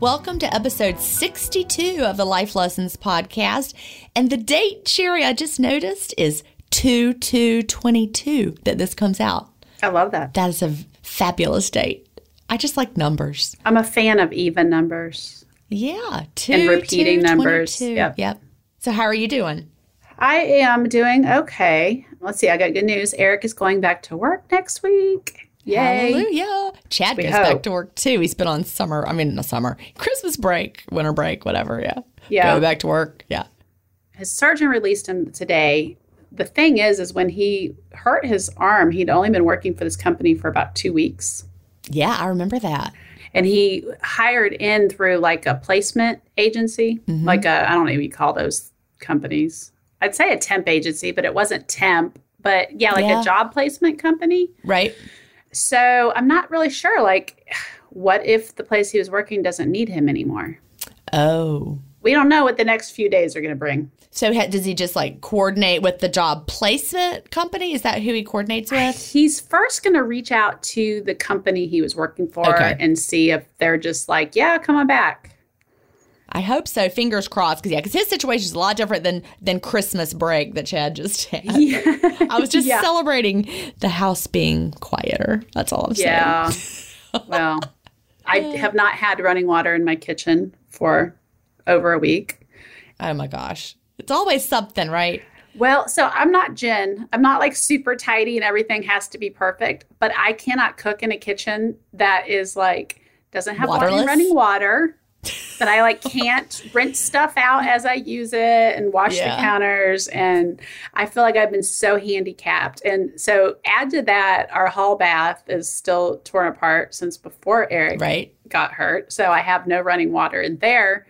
Welcome to episode 62 of the Life Lessons podcast. And the date, Sherry, I just noticed is 2 2 22 that this comes out. I love that. That is a fabulous date. I just like numbers. I'm a fan of even numbers. Yeah. Two, And repeating two, numbers. 22. Yep. Yep. So, how are you doing? I am doing okay. Let's see, I got good news. Eric is going back to work next week. Yay. Hallelujah. Chad We goes back to work too. He's been on summer, I mean, not summer, Christmas break, winter break, whatever. Yeah. Yeah. Go back to work. Yeah. His surgeon released him today. The thing is, is when he hurt his arm, he'd only been working for this company for about two weeks. Yeah. I remember that. And he hired in through like a placement agency, Mm-hmm. like a, I don't know what you call those companies. I'd say a temp agency, but it wasn't temp. But yeah, like Yeah. a job placement company. Right. So I'm not really sure. Like, what if the place he was working doesn't need him anymore? Oh. We don't know what the next few days are going to bring. So, ha- does he just like coordinate with the job placement company? Is that who he coordinates with? He's first going to reach out to the company he was working for Okay. and see if they're just like, yeah, come on back. I hope so. Fingers crossed. Because yeah, because his situation is a lot different than than Christmas break that Chad just had. Yeah. I was just Yeah. celebrating the house being quieter. That's all I'm saying. Yeah. well, I have not had running water in my kitchen for over a week. Oh my gosh, it's always something, right? Well, so I'm not Gin. I'm not like super tidy and everything has to be perfect, but I cannot cook in a kitchen that is like doesn't have running water. That I like can't rinse stuff out as I use it and wash Yeah. the counters. And I feel like I've been so handicapped. And so add to that, our hall bath is still torn apart since before Eric Right. got hurt. So I have no running water in there.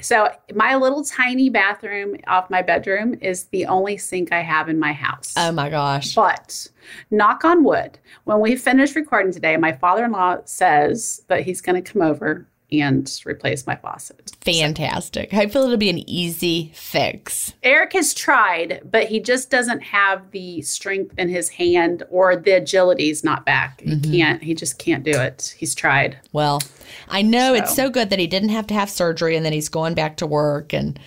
So my little tiny bathroom off my bedroom is the only sink I have in my house. Oh my gosh. but knock on wood, when we finish recording today, my father-in-law says that he's going to come over and replace my faucet. Fantastic. I feel it'll be an easy fix. Eric has tried, but he just doesn't have the strength in his hand or the agility's not back. He mm-hmm. can't. He just can't do it. He's tried. Well, I know it's So- so good that he didn't have to have surgery, and then he's going back to work. And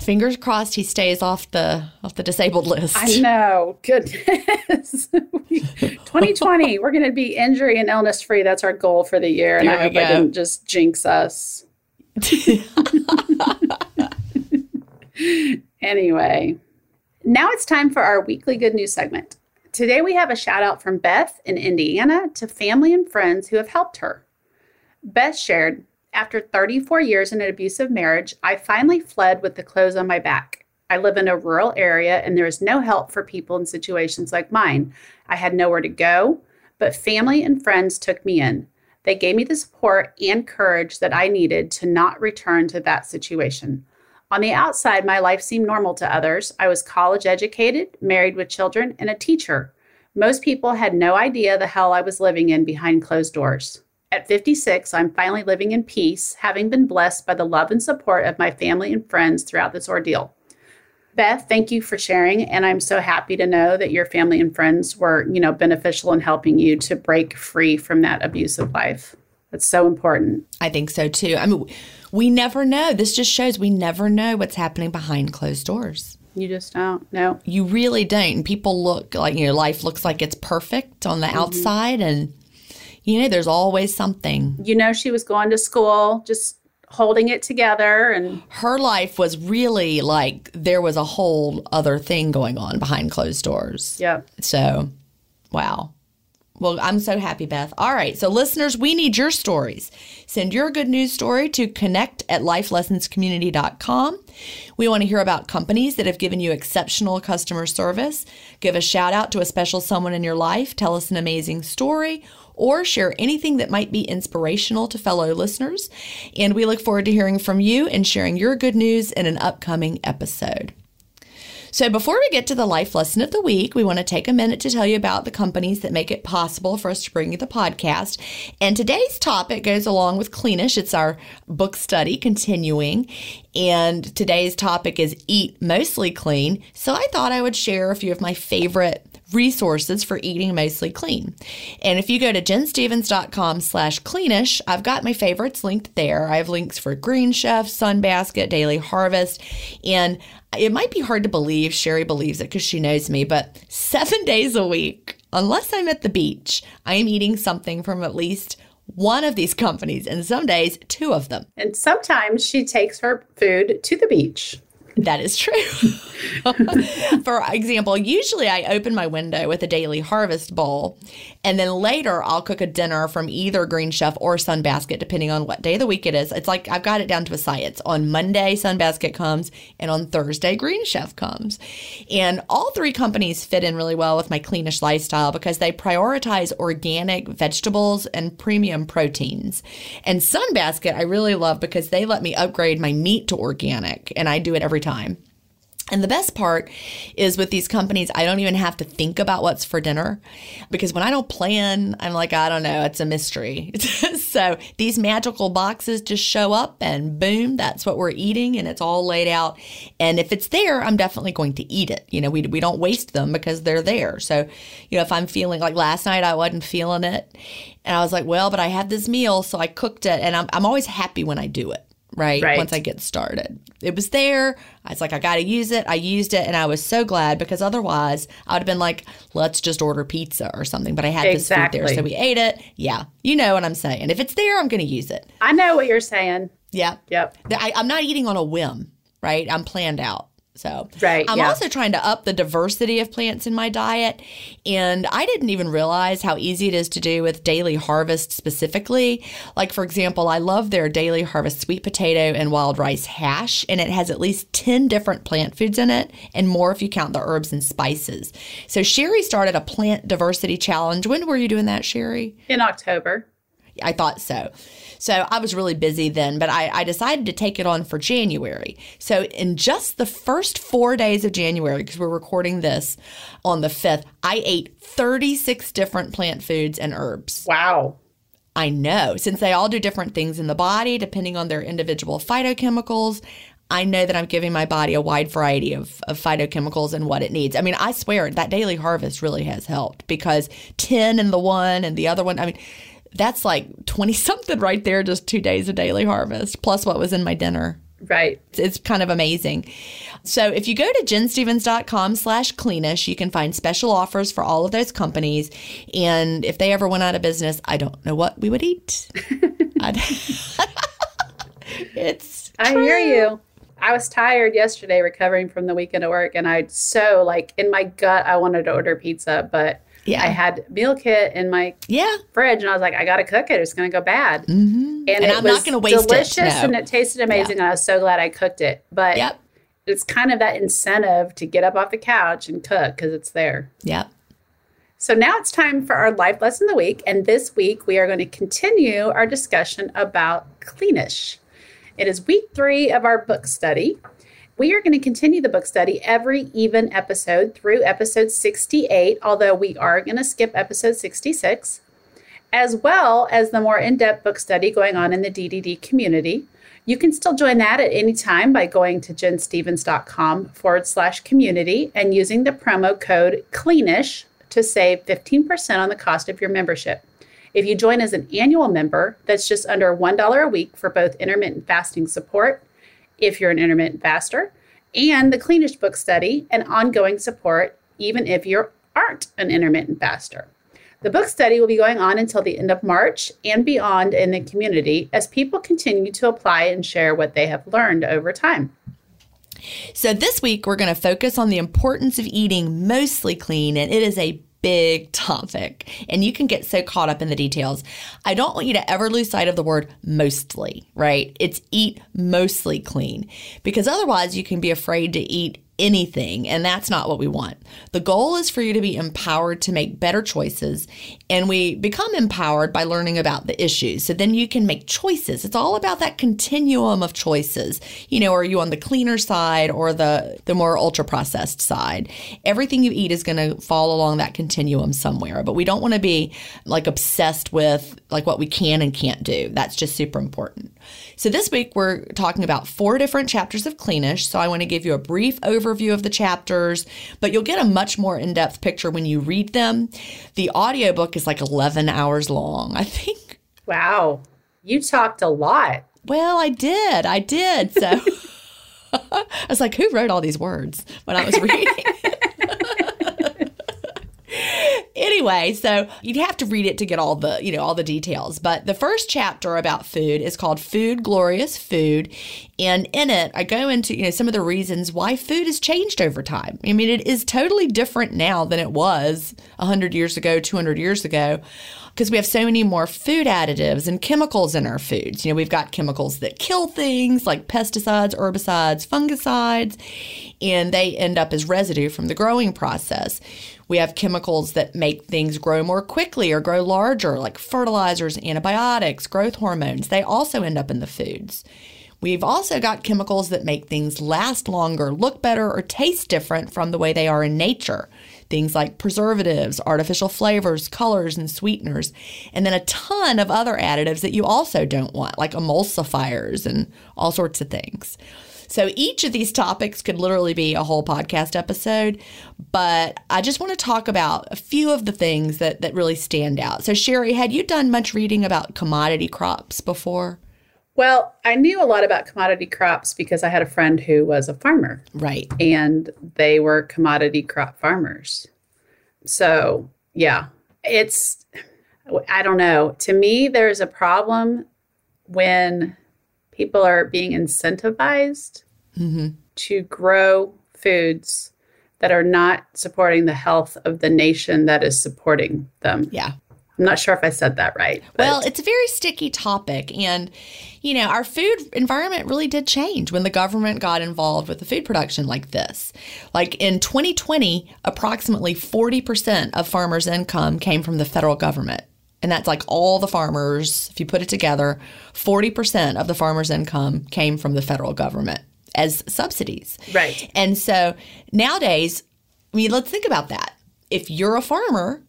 fingers crossed, he stays off the off the disabled list. I know. Goodness. 2020, we're going to be injury and illness free. That's our goal for the year. And There I we hope I go. didn't just jinx us. anyway, now it's time for our weekly good news segment. Today we have a shout out from Beth in Indiana to family and friends who have helped her. Beth shared, after 34 years in an abusive marriage, I finally fled with the clothes on my back. I live in a rural area and there is no help for people in situations like mine. I had nowhere to go, but family and friends took me in. They gave me the support and courage that I needed to not return to that situation. On the outside, my life seemed normal to others. I was college educated, married with children, and a teacher. Most people had no idea the hell I was living in behind closed doors. At 56, I'm finally living in peace, having been blessed by the love and support of my family and friends throughout this ordeal. Beth, thank you for sharing, and I'm so happy to know that your family and friends were, you know, beneficial in helping you to break free from that abusive life. That's so important. I think so too. I mean, we never know. This just shows we never know what's happening behind closed doors. You just don't know. You really don't. And people look like, you know, life looks like it's perfect on the mm-hmm. outside. And, you know, there's always something. You know, she was going to school just holding it together and Her life was really like there was a whole other thing going on behind closed doors. yeah. So, wow. Well, I'm so happy, Beth. All right. So, listeners, we need your stories. Send your good news story to connect at lifelessonscommunity.com. We want to hear about companies that have given you exceptional customer service. Give a shout out to a special someone in your life. Tell us an amazing story or share anything that might be inspirational to fellow listeners. And we look forward to hearing from you and sharing your good news in an upcoming episode. So, before we get to the life lesson of the week, we want to take a minute to tell you about the companies that make it possible for us to bring you the podcast. And today's topic goes along with Cleanish. It's our book study continuing. And today's topic is Eat Mostly Clean. So, I thought I would share a few of my favorite resources for eating mostly clean. And if you go to ginstephens.com slash cleanish, I've got my favorites linked there. I have links for Green Chef, Sunbasket, Daily Harvest, and it might be hard to believe, Sherry believes it because she knows me, but seven days a week, unless I'm at the beach, I am eating something from at least one of these companies, and some days, two of them. And sometimes she takes her food to the beach. That is true. For example, usually I open my window with a daily harvest bowl, and then later I'll cook a dinner from either Green Chef or Sunbasket, depending on what day of the week it is. It's like I've got it down to a science. On Monday, Sunbasket comes, and on Thursday, Green Chef comes. And all three companies fit in really well with my cleanish lifestyle because they prioritize organic vegetables and premium proteins. And Sunbasket, I really love because they let me upgrade my meat to organic, and I do it every time. And the best part is with these companies, I don't even have to think about what's for dinner because when I don't plan, I'm like, I don't know, it's a mystery. so these magical boxes just show up and boom, that's what we're eating and it's all laid out. And if it's there, I'm definitely going to eat it. You know, we, we don't waste them because they're there. So, you know, if I'm feeling like last night I wasn't feeling it and I was like, well, but I had this meal, so I cooked it and I'm, I'm always happy when I do it right? Right. Once I get started. It was there. I was like, I got to use it. I used it. And I was so glad because otherwise I would have been like, let's just order pizza or something. But I had this food there. So we ate it. Yeah. You know what I'm saying. If it's there, I'm going to use it. I know what you're saying. Yeah. Yep. I, I'm not eating on a whim, right? I'm planned out. So Right, I'm yeah. also trying to up the diversity of plants in my diet. And I didn't even realize how easy it is to do with Daily Harvest specifically. Like, for example, I love their Daily Harvest sweet potato and wild rice hash, and it has at least 10 different plant foods in it, and more if you count the herbs and spices. So Sherry started a plant diversity challenge. When were you doing that, Sherry? In October. I thought so. So I was really busy then, but I, I decided to take it on for January. So in just the first four days of January, because we're recording this on the 5th, I ate 36 different plant foods and herbs. Wow. I know, since they all do different things in the body, depending on their individual phytochemicals. I know that I'm giving my body a wide variety of, of phytochemicals and what it needs. I mean, I swear that daily harvest really has helped because 10 and the one and the other one, I mean, that's like 20 something right there, just two days of daily harvest, plus what was in my dinner. Right. It's, kind of amazing. So if you go to ginstephens.com slash cleanish, you can find special offers for all of those companies. And if they ever went out of business, I don't know what we would eat. It's I hear you. I was tired yesterday recovering from the weekend of work, and I so like in my gut I wanted to order pizza, but Yeah. I had meal kit in my yeah. fridge, and I was like, I got to cook it. It's going to go bad. Mm-hmm. And, it I'm was not going to waste delicious, it. no. and it tasted amazing, and I was so glad I cooked it. But Yep. it's kind of that incentive to get up off the couch and cook because it's there. Yep. So now it's time for our life lesson of the week. And this week we are going to continue our discussion about cleanish. It is week three of our book study. We are going to continue the book study every even episode through episode 68, although we are going to skip episode 66, as well as the more in depth book study going on in the DDD community. You can still join that at any time by going to ginstephens.com forward slash community and using the promo code CLEANISH to save 15% on the cost of your membership. If you join as an annual member, that's just under $1 a week for both intermittent fasting support, if you're an intermittent faster, and the Cleanish book study and ongoing support, even if you aren't an intermittent faster. The book study will be going on until the end of March and beyond in the community as people continue to apply and share what they have learned over time. So, this week we're going to focus on the importance of eating mostly clean, and it is a big topic and you can get so caught up in the details. I don't want you to ever lose sight of the word mostly, right? It's eat mostly clean because otherwise you can be afraid to eat anything, and that's not what we want. The goal is for you to be empowered to make better choices, and we become empowered by learning about the issues. So then you can make choices. It's all about that continuum of choices. You know, are you on the cleaner side or the the more ultra processed side? Everything you eat is going to fall along that continuum somewhere, but we don't want to be like obsessed with like what we can and can't do. That's just super important. So this week we're talking about four different chapters of Cleanish. So I want to give you a brief overview of the chapters, but you'll get a much more in-depth picture when you read them. The audiobook is like 11 hours long, I think. Wow. You talked a lot. Well, I did. I did. So I was like, who wrote all these words when I was reading? Anyway, so you'd have to read it to get all the, you know, all the details. But the first chapter about food is called Food Glorious Food. And in it, I go into, you know, some of the reasons why food has changed over time. I mean, it is totally different now than it was 100 years ago, 200 years ago because we have so many more food additives and chemicals in our foods. You know, we've got chemicals that kill things like pesticides, herbicides, fungicides, and they end up as residue from the growing process. We have chemicals that make things grow more quickly or grow larger, like fertilizers, antibiotics, growth hormones. They also end up in the foods. We've also got chemicals that make things last longer, look better, or taste different from the way they are in nature. Things like preservatives, artificial flavors, colors, and sweeteners. And then a ton of other additives that you also don't want, like emulsifiers and all sorts of things. So each of these topics could literally be a whole podcast episode, but I just want to talk about a few of the things that, that really stand out. So, Sherry, had you done much reading about commodity crops before? Well, I knew a lot about commodity crops because I had a friend who was a farmer. Right. And they were commodity crop farmers. So, yeah, it's, I don't know. To me, there's a problem when people are being incentivized mm-hmm. to grow foods that are not supporting the health of the nation that is supporting them. Yeah. I'm not sure if I said that right. Well, it's a very sticky topic. And, you know, our food environment really did change when the government got involved with the food production like this. Like in 2020, approximately 40% of farmers' income came from the federal government. And that's like all the farmers, if you put it together, 40% of the farmers' income came from the federal government as subsidies. Right. And so nowadays, I mean, let's think about that. If you're a farmer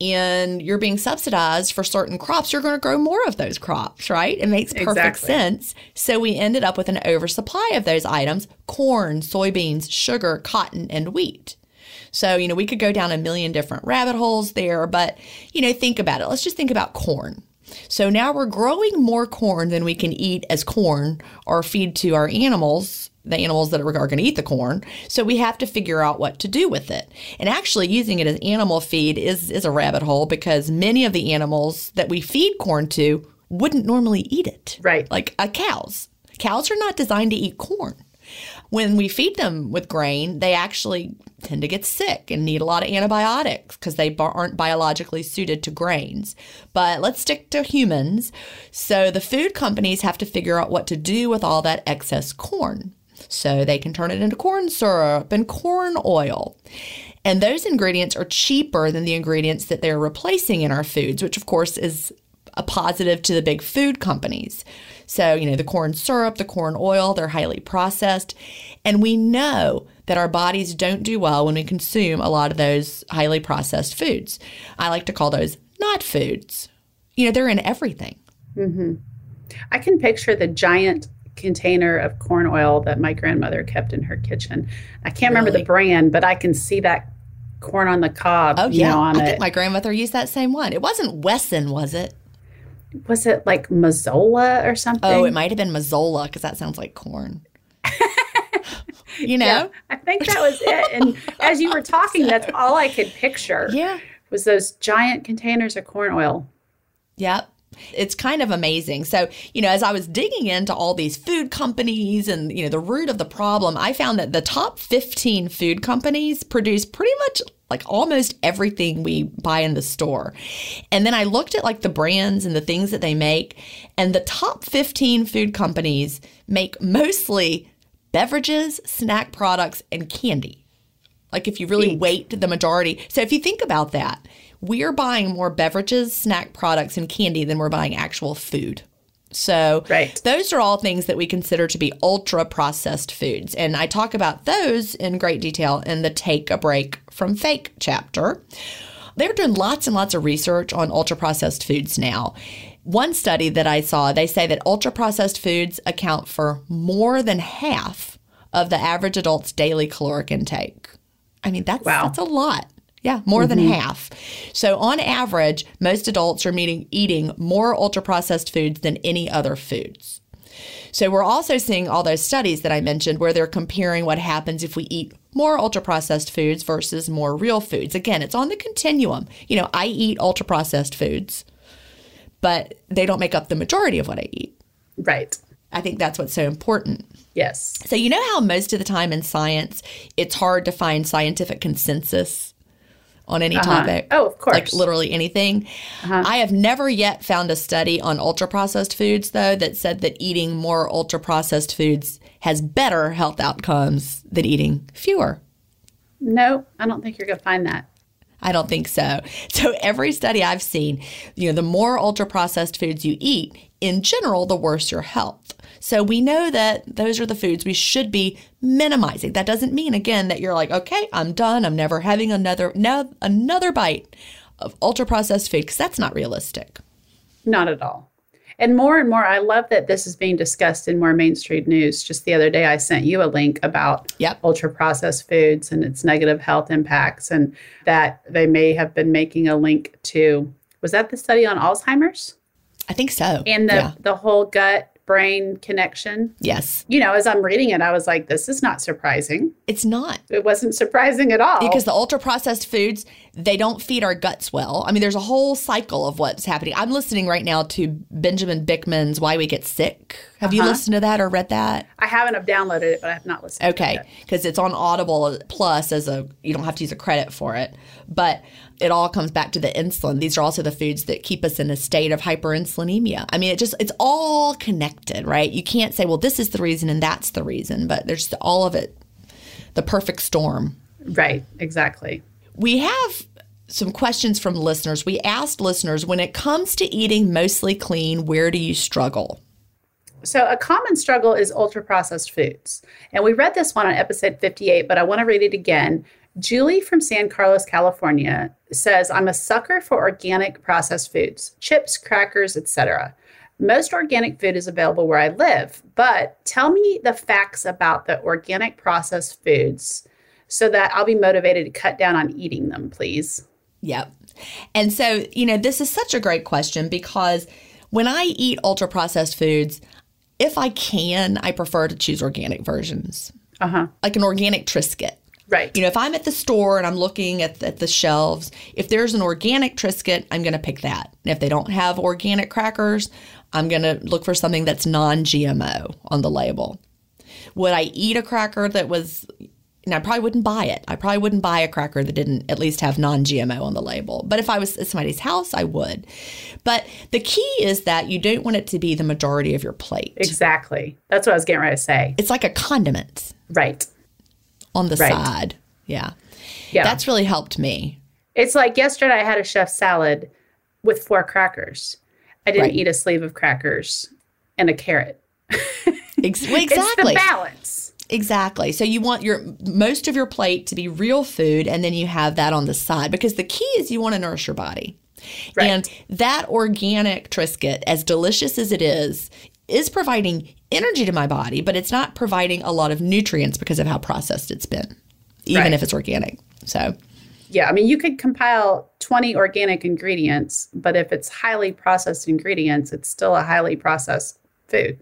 and you're being subsidized for certain crops, you're going to grow more of those crops, right? It makes perfect exactly. sense. So we ended up with an oversupply of those items corn, soybeans, sugar, cotton, and wheat. So, you know, we could go down a million different rabbit holes there, but, you know, think about it. Let's just think about corn. So now we're growing more corn than we can eat as corn or feed to our animals the animals that are, are going to eat the corn. So we have to figure out what to do with it. And actually, using it as animal feed is, is a rabbit hole because many of the animals that we feed corn to wouldn't normally eat it. Right. Like uh, cows. Cows are not designed to eat corn. When we feed them with grain, they actually tend to get sick and need a lot of antibiotics because they aren't biologically suited to grains. But let's stick to humans. So the food companies have to figure out what to do with all that excess corn. So they can turn it into corn syrup and corn oil. And those ingredients are cheaper than the ingredients that they're replacing in our foods, which of course is a positive to the big food companies. So, you know, the corn syrup, the corn oil, they're highly processed. And we know that our bodies don't do well when we consume a lot of those highly processed foods. I like to call those not foods. You know, they're in everything. Mm-hmm. I can picture the giant container of corn oil that my grandmother kept in her kitchen. I can't really? remember the brand, but I can see that corn on the cob. Oh yeah, you know, on I think my grandmother used that same one. It wasn't Wesson, was it? Was it like Mazola or something? Oh, it might have been Mazola because that sounds like corn. you know, yeah, I think that was it. And as you were talking, that's all I could picture. Yeah was those giant containers of corn oil. Yep. It's kind of amazing. So, you know, as I was digging into all these food companies and, you know, the root of the problem, I found that the top 15 food companies produce pretty much like almost everything we buy in the store. And then I looked at like the brands and the things that they make, and the top 15 food companies make mostly beverages, snack products, and candy. Like if you really Eek. weight the majority. So if you think about that, we're buying more beverages, snack products, and candy than we're buying actual food. So Right. those are all things that we consider to be ultra processed foods. And I talk about those in great detail in the Take a Break from Fake chapter. They're doing lots and lots of research on ultra processed foods now. One study that I saw, they say that ultra processed foods account for more than half of the average adult's daily caloric intake. I mean, that's Wow. that's a lot. Yeah, more than mm-hmm. half. So, on average, most adults are meeting, eating more ultra processed foods than any other foods. So, we're also seeing all those studies that I mentioned where they're comparing what happens if we eat more ultra processed foods versus more real foods. Again, it's on the continuum. You know, I eat ultra processed foods, but they don't make up the majority of what I eat. Right. I think that's what's so important. Yes. So, you know how most of the time in science, it's hard to find scientific consensus on any uh-huh. topic? Oh, of course. Like literally anything. Uh-huh. I have never yet found a study on ultra processed foods, though, that said that eating more ultra processed foods has better health outcomes than eating fewer. No, I don't think you're going to find that. I don't think so. So every study I've seen, you know, the more ultra processed foods you eat, in general, the worse your health. So we know that those are the foods we should be minimizing. That doesn't mean again that you're like, okay, I'm done. I'm never having another no, another bite of ultra processed food because that's not realistic. Not at all. And more and more, I love that this is being discussed in more mainstream news. Just the other day, I sent you a link about Yep. ultra processed foods and its negative health impacts, and that they may have been making a link to was that the study on Alzheimer's I think so. and the yeah. the whole gut brain connection. Yes. You know, as I'm reading it, I was like, this is not surprising. It's not. It wasn't surprising at all. Because the ultra processed foods, they don't feed our guts well. I mean, there's a whole cycle of what's happening. I'm listening right now to Benjamin Bikman's Why We Get Sick. Have you Uh-huh. listened to that or read that? I haven't I've downloaded it, but I have not listened. to it Okay, because it's on Audible Plus as a you don't have to use a credit for it, but it all comes back to the insulin. These are also the foods that keep us in a state of hyperinsulinemia. I mean, it just it's all connected, right? You can't say, well, this is the reason and that's the reason, but there's all of it, the perfect storm. Right. Exactly. We have some questions from listeners. We asked listeners when it comes to eating mostly clean, where do you struggle? So, a common struggle is ultra processed foods. And we read this one on episode 58, but I want to read it again. Julie from San Carlos, California says, I'm a sucker for organic processed foods, chips, crackers, etc. Most organic food is available where I live, but tell me the facts about the organic processed foods so that I'll be motivated to cut down on eating them, please. Yep. And so, you know, this is such a great question because when I eat ultra processed foods, if I can, I prefer to choose organic versions, Uh huh. like an organic Triscuit. Right. You know, if I'm at the store and I'm looking at the, at the shelves, if there's an organic Triscuit, I'm going to pick that. And if they don't have organic crackers, I'm going to look for something that's non GMO on the label. Would I eat a cracker that was, and I probably wouldn't buy it. I probably wouldn't buy a cracker that didn't at least have non GMO on the label. But if I was at somebody's house, I would. But the key is that you don't want it to be the majority of your plate. exactly. That's what I was getting ready to say. It's like a condiment Right. On the Right. side. Yeah. Yeah. That's really helped me. It's like yesterday I had a chef salad with four crackers. I didn't Right. eat a sleeve of crackers and a carrot. Ex- It's exactly. the balance. Exactly. So you want your most of your plate to be real food and then you have that on the side because the key is you want to nourish your body. Right. And that organic Triscuit, as delicious as it is, is providing energy to my body, but it's not providing a lot of nutrients because of how processed it's been, even Right. if it's organic. So, Yeah, I mean, you could compile 20 organic ingredients, but if it's highly processed ingredients, it's still a highly processed food.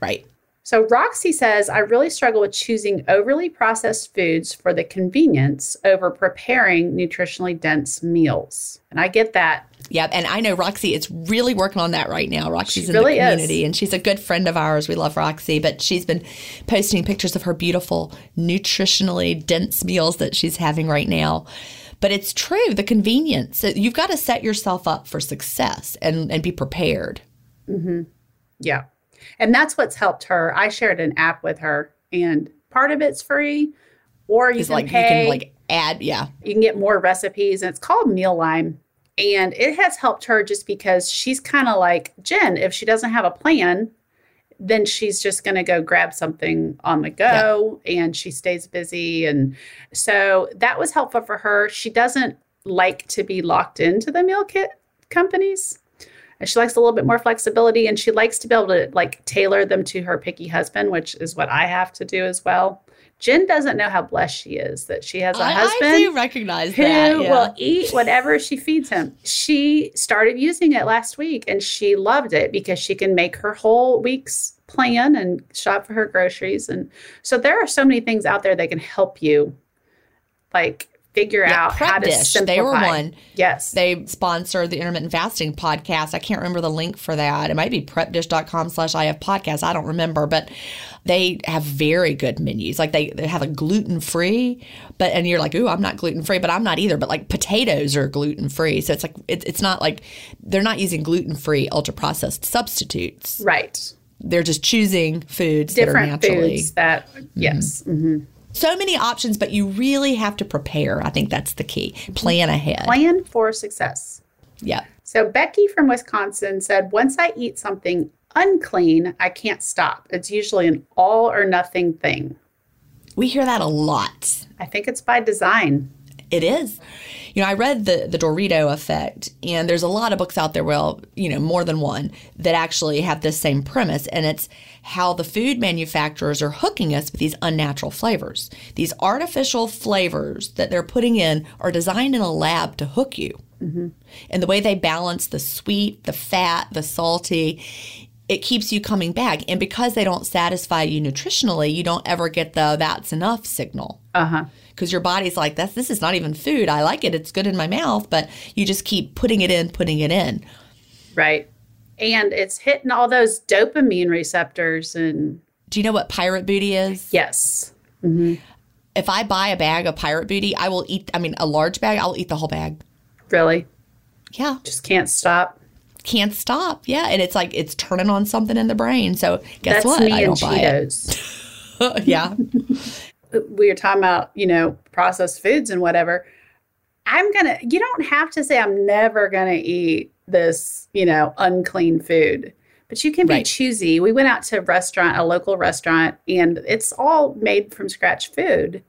right. So Roxy says, I really struggle with choosing overly processed foods for the convenience over preparing nutritionally dense meals. And I get that. Yep. And I know Roxy is really working on that right now. Roxy's She in really the is. community and she's a good friend of ours. We love Roxy, but she's been posting pictures of her beautiful, nutritionally dense meals that she's having right now. But it's true, the convenience. You've got to set yourself up for success and, and be prepared. Mm-hmm. Yeah. And that's what's helped her. I shared an app with her, and part of it's free, or you It's can like pay. you can like add, yeah. you can get more recipes, and it's called Mealime. And it has helped her just because she's kind of like Gin. If she doesn't have a plan, then she's just going to go grab something on the go and she stays busy. And so that was helpful for her. She doesn't like to be locked into the meal kit companies. And she likes a little bit more flexibility and she likes to be able to like tailor them to her picky husband, which is what I have to do as well. Gin doesn't know how blessed she is that she has a I, husband I do recognize who that. yeah. will eat whatever she feeds him. She started using it last week and she loved it because she can make her whole week's plan and shop for her groceries. And so there are so many things out there that can help you like figure Yeah, out how Prep to Dish, simplify. they were one. Yes. They sponsor the intermittent fasting podcast. I can't remember the link for that. It might be prepdish.com slash IF podcast. I don't remember, but they have very good menus. Like they, they have a gluten free, but, and you're like, ooh, I'm not gluten free, but I'm not either. But like potatoes are gluten free. So it's like, it, it's not like they're not using gluten free ultra processed substitutes. right. They're just choosing foods that are Different naturally. foods that, yes. mhm. So many options, but you really have to prepare. I think that's the key. Plan ahead. Plan for success. Yeah. So Becky from Wisconsin said, once I eat something unclean, I can't stop. It's usually an all or nothing thing. We hear that a lot. I think it's by design. It is. You know, I read the the Dorito effect, and there's a lot of books out there, well, you know, more than one, that actually have this same premise, and it's how the food manufacturers are hooking us with these unnatural flavors. These artificial flavors that they're putting in are designed in a lab to hook you. And the way they balance the sweet, the fat, the salty, it keeps you coming back. And because they don't satisfy you nutritionally, you don't ever get the that's enough signal. Uh huh. because your body's like that's this is not even food. I like it. It's good in my mouth. But you just keep putting it in putting it in. Right. And it's hitting all those dopamine receptors. And do you know what pirate booty is? Yes, if i buy a bag of pirate booty i will eat i mean a large bag i'll eat the whole bag really, yeah just can't stop. can't stop yeah and it's like it's turning on something in the brain so guess That's what me i and don't buy it Cheetos. yeah we were talking about, you know, processed foods and whatever. I'm going to, you don't have to say, I'm never going to eat this, you know, unclean food, but you can be Right. choosy. We went out to a restaurant, a local restaurant, and it's all made from scratch food.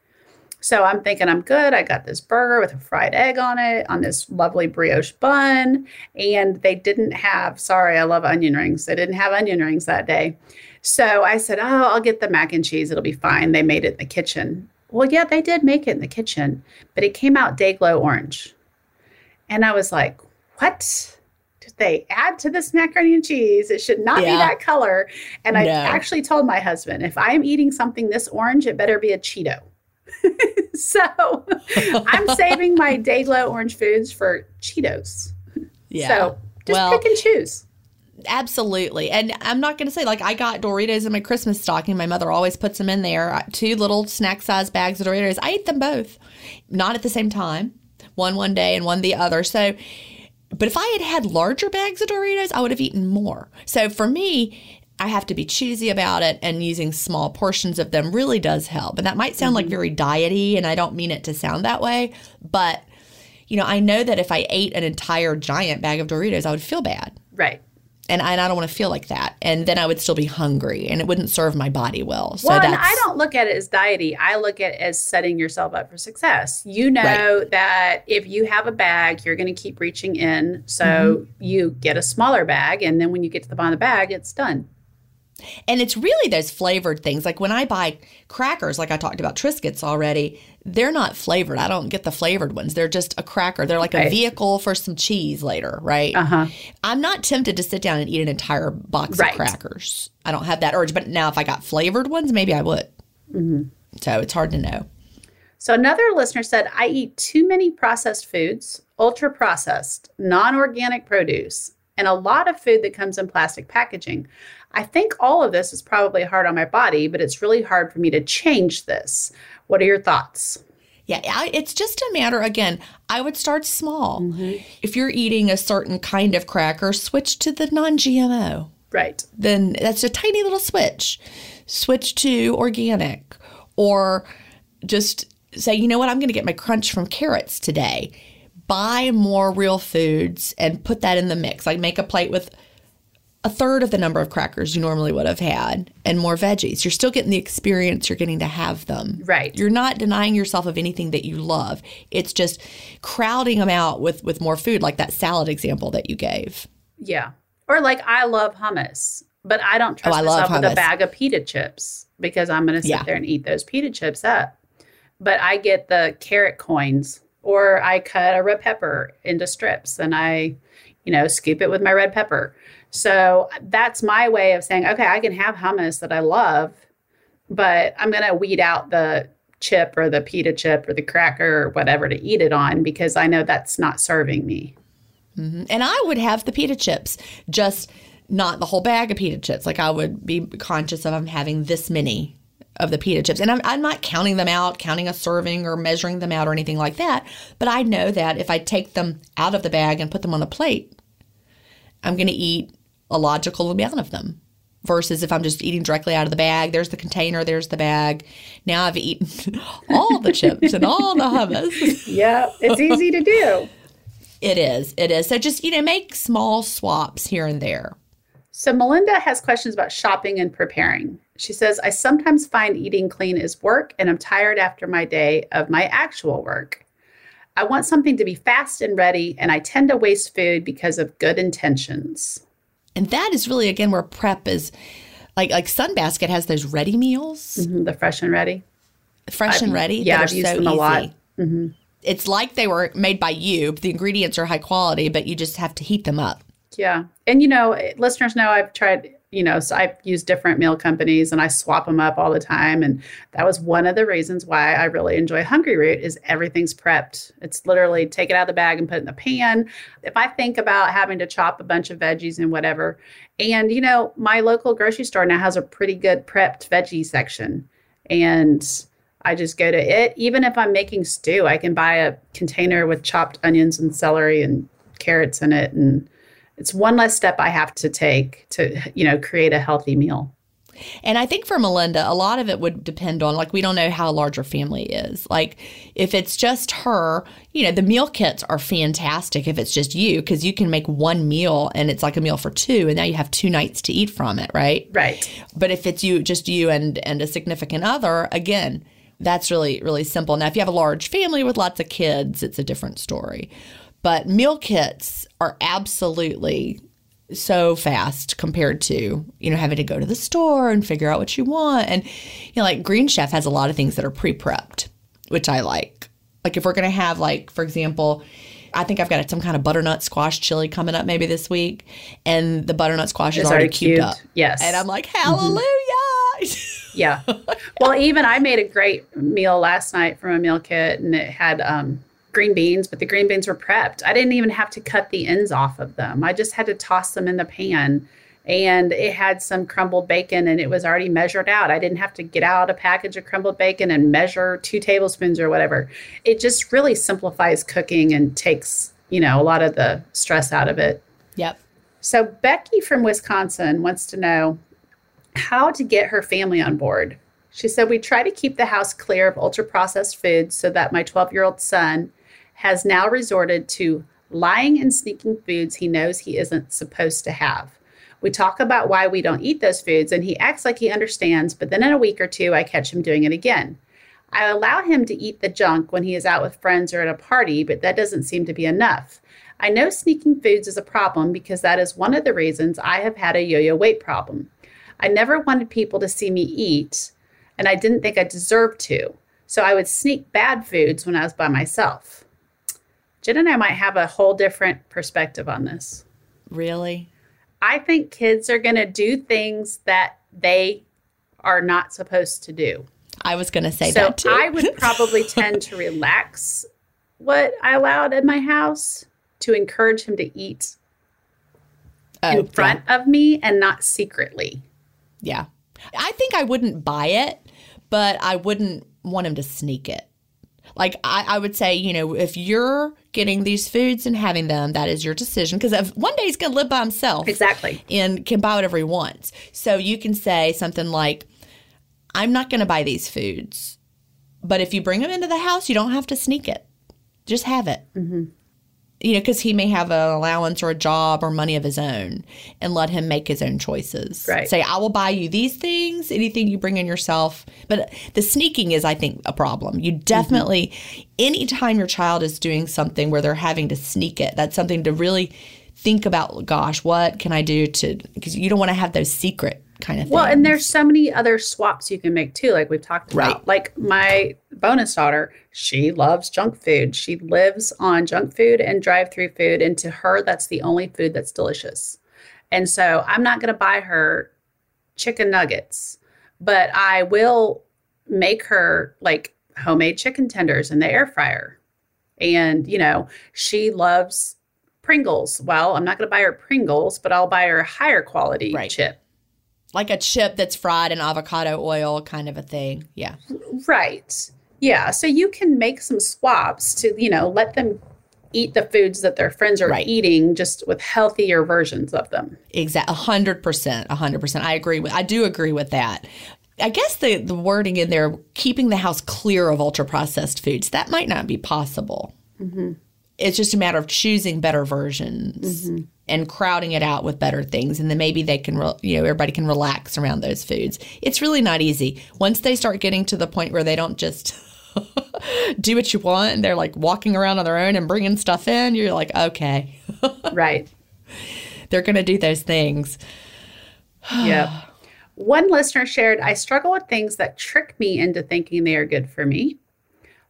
So I'm thinking I'm good. I got this burger with a fried egg on it, on this lovely brioche bun. And they didn't have, sorry, I love onion rings. They didn't have onion rings that day. So I said, Oh, I'll get the mac and cheese. It'll be fine. They made it in the kitchen. Well, yeah, they did make it in the kitchen, but it came out day glow orange. And I was like, What? Did they add to this macaroni and cheese? It should not Yeah. be that color. And I actually told my husband, if I am eating something this orange, it better be a Cheeto. so I'm saving my day glow orange foods for Cheetos. yeah So just Well- pick and choose. Absolutely. And I'm not going to say, like, I got Doritos in my Christmas stocking. My mother always puts them in there. Two little snack size bags of Doritos. I ate them both, not at the same time, one one day and one the other. So, but if I had had larger bags of Doritos, I would have eaten more. So for me, I have to be choosy about it, and using small portions of them really does help. And that might sound like very diety, and I don't mean it to sound that way, but you know, I know that if I ate an entire giant bag of Doritos, I would feel bad Right. and I, and I don't want to feel like that. And then I would still be hungry, and it wouldn't serve my body well. So well, that's and I don't look at it as diety. I look at it as setting yourself up for success. You know that if you have a bag, you're going to keep reaching in. So Mm-hmm. you get a smaller bag, and then when you get to the bottom of the bag, it's done. And it's really those flavored things. Like when I buy crackers, like I talked about Triscuits already, they're not flavored. I don't get the flavored ones. They're just a cracker. They're like a vehicle for some cheese later, right? Uh-huh. I'm not tempted to sit down and eat an entire box Right. of crackers. I don't have that urge. But now if I got flavored ones, maybe I would. Mm-hmm. So it's hard to know. So another listener said, I eat too many processed foods, ultra processed, non organic produce, and a lot of food that comes in plastic packaging. I think all of this is probably hard on my body, but it's really hard for me to change this. What are your thoughts? Yeah, it's just a matter, again, I would start small. Mm-hmm. If you're eating a certain kind of cracker, switch to the non GMO. Right. then that's a tiny little switch. Switch to organic or just say, you know what, I'm going to get my crunch from carrots today. Buy more real foods and put that in the mix. Like make a plate with a third of the number of crackers you normally would have had and more veggies. You're still getting the experience, you're getting to have them. Right. You're not denying yourself of anything that you love. It's just crowding them out with with more food like that salad example that you gave. Yeah. Or like I love hummus, but I don't trust Oh, I myself with a bag of pita chips because I'm going to sit Yeah. there and eat those pita chips up. But I get the carrot coins or I cut a red pepper into strips and I, you know, scoop it with my red pepper. So that's my way of saying, okay, I can have hummus that I love, but I'm going to weed out the chip or the pita chip or the cracker or whatever to eat it on because I know that's not serving me. Mm-hmm. And I would have the pita chips, just not the whole bag of pita chips. Like I would be conscious of I'm having this many of the pita chips. And I'm, I'm not counting them out, counting a serving or measuring them out or anything like that. But I know that if I take them out of the bag and put them on a plate, I'm going to eat a logical amount of them. Versus if I'm just eating directly out of the bag, there's the container, there's the bag. Now I've eaten all the chips and all the hummus. Yeah, it's easy to do. It is. It is. So just, you know, make small swaps here and there. So, Melinda has questions about shopping and preparing. She says, I sometimes find eating clean is work and I'm tired after my day of my actual work. I want something to be fast and ready, and I tend to waste food because of good intentions. And that is really again where prep is like like Sunbasket has those ready meals, Mhm, The fresh and ready. fresh and ready. yeah, I've used so them a lot. easy. It's like they were made by you. The ingredients are high quality, but you just have to heat them up. Yeah. And, you know, eh, listeners know I've tried, you know, so I use different meal companies and I swap them up all the time. And that was one of the reasons why I really enjoy Hungryroot is everything's prepped. It's literally take it out of the bag and put it in the pan. If I think about having to chop a bunch of veggies and whatever, and, you know, my local grocery store now has a pretty good prepped veggie section. And I just go to it. Even if I'm making stew, I can buy a container with chopped onions and celery and carrots in it. And it's one less step I have to take to, you know, create a healthy meal. And I think for Melinda, a lot of it would depend on like we don't know how large her family is. Like if it's just her, you know, the meal kits are fantastic if it's just you because you can make one meal and it's like a meal for two and now you have two nights to eat from it, right? Right. But if it's you, just you and and a significant other, again, that's really really simple. Now, if you have a large family with lots of kids, it's a different story. But meal kits are absolutely so fast compared to you know having to go to the store and figure out what you want. And you know like green chef has a lot of things that are pre-prepped which i like. Like if we're gonna have like for example i think i've got some kind of butternut squash chili coming up maybe this week and the butternut squash is already already cubed up. Yes. and i'm like hallelujah! Yeah. well, even I made a great meal last night from a meal kit and it had um, green beans, but the green beans were prepped. I didn't even have to cut the ends off of them. I just had to toss them in the pan. And it had some crumbled bacon and it was already measured out. I didn't have to get out a package of crumbled bacon and measure two tablespoons or whatever. It just really simplifies cooking and takes, you know, a lot of the stress out of it. yep So, Becky from Wisconsin wants to know how to get her family on board. She said, We try to keep the house clear of ultra processed foods so that my 12 year old son has now resorted to lying and sneaking foods he knows he isn't supposed to have. We talk about why we don't eat those foods, and he acts like he understands, but then in a week or two, I catch him doing it again. I allow him to eat the junk when he is out with friends or at a party, but that doesn't seem to be enough. I know sneaking foods is a problem because that is one of the reasons I have had a yo yo weight problem. I never wanted people to see me eat, and I didn't think I deserved to. So I would sneak bad foods when I was by myself. Gin and I might have a whole different perspective on this. Really? I think kids are going to do things that they are not supposed to do. I was going to say so that too. I would probably tend to relax what I allowed in my house to encourage him to eat Oh, in front of me and not secretly. Yeah. I think I wouldn't buy it, but I wouldn't want him to sneak it. Like I, I would say, you know, if you're getting these foods and having them, that is your decision. Because if one day he's going to live by himself, Exactly. and can buy whatever he wants. So you can say something like, "I'm not going to buy these foods, but if you bring them into the house, you don't have to sneak it. Just have it." Mm-hmm. You know, because he may have an allowance or a job or money of his own, and let him make his own choices. Right. Say, "I will buy you these things. Anything you bring in yourself." But the sneaking is, I think, a problem. You mm-hmm. definitely, anytime your child is doing something where they're having to sneak it, that's something to really think about. Gosh, what can I do to? Because you don't want to have those secret kind of things. Well, and there's so many other swaps you can make too, like we've talked about. Right. Like my bonus daughter, she loves junk food. She lives on junk food and drive through food. And to her, that's the only food that's delicious. And so I'm not going to buy her chicken nuggets, but I will make her like homemade chicken tenders in the air fryer. And, you know, she loves Pringles. Well, I'm not going to buy her Pringles, but I'll buy her a higher quality Right. chip. Like a chip that's fried in avocado oil, kind of a thing. Yeah. Right. Yeah. So you can make some swaps to, you know, let them eat the foods that their friends are Right. eating just with healthier versions of them. Exactly. a hundred percent, a hundred percent. I agree with. I do agree with that. I guess the the wording in there, keeping the house clear of ultra processed foods, that might not be possible. Mm-hmm. It's just a matter of choosing better versions mm-hmm. And crowding it out with better things, and then maybe they can, re- you know, everybody can relax around those foods. It's really not easy once they start getting to the point where they don't just. do what you want and they're like walking around on their own and bringing stuff in you're like okay right. they're gonna do those things Yep. One listener shared, I struggle with things that trick me into thinking they are good for me.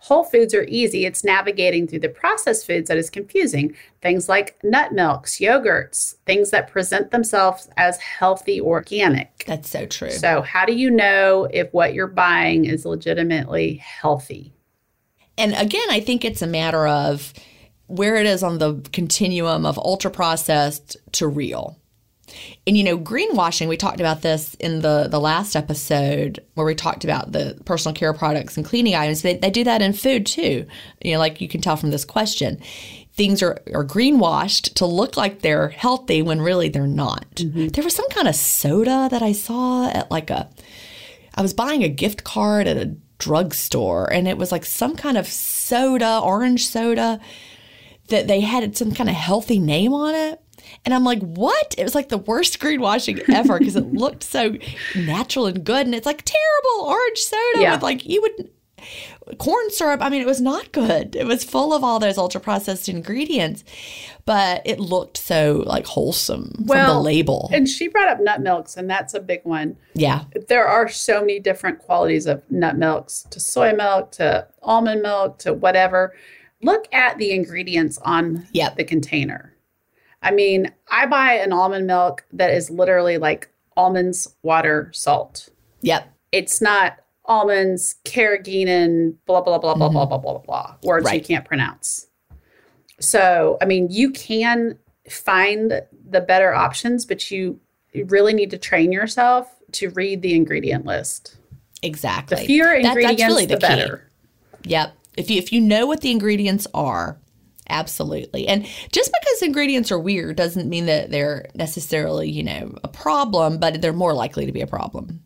Whole foods are easy. It's navigating through the processed foods that is confusing. Things like nut milks, yogurts, things that present themselves as healthy organic. that's so true So, how do you know if what you're buying is legitimately healthy? And again, I think it's a matter of where it is on the continuum of ultra processed to real. And you know, greenwashing, we talked about this in the the last episode where we talked about the personal care products and cleaning items. They, they do that in food too. You know, like you can tell from this question. Things are, are greenwashed to look like they're healthy when really they're not. Mm-hmm. There was some kind of soda that I saw at like a I was buying a gift card at a drugstore and it was like some kind of soda, orange soda, that they had some kind of healthy name on it. And I'm like, what? It was like the worst greenwashing ever because it looked so natural and good. And it's like terrible orange soda Yeah. with like, you would, corn syrup. I mean, it was not good. It was full of all those ultra processed ingredients, but it looked so like wholesome from the label. And she brought up nut milks, and that's a big one. yeah. There are so many different qualities of nut milks to soy milk to almond milk to whatever. Look at the ingredients on Yep. the container. I mean, I buy an almond milk that is literally like almonds, water, salt. Yep. It's not almonds, carrageenan, blah, blah, blah, blah, mm-hmm. blah, blah, blah, blah, words right. you can't pronounce. So, I mean, you can find the better options, but you, you really need to train yourself to read the ingredient list. Exactly. The fewer ingredients, that, that's really the, the better. Yep. If you, if you know what the ingredients are, absolutely. And just because ingredients are weird doesn't mean that they're necessarily, you know, a problem, but they're more likely to be a problem.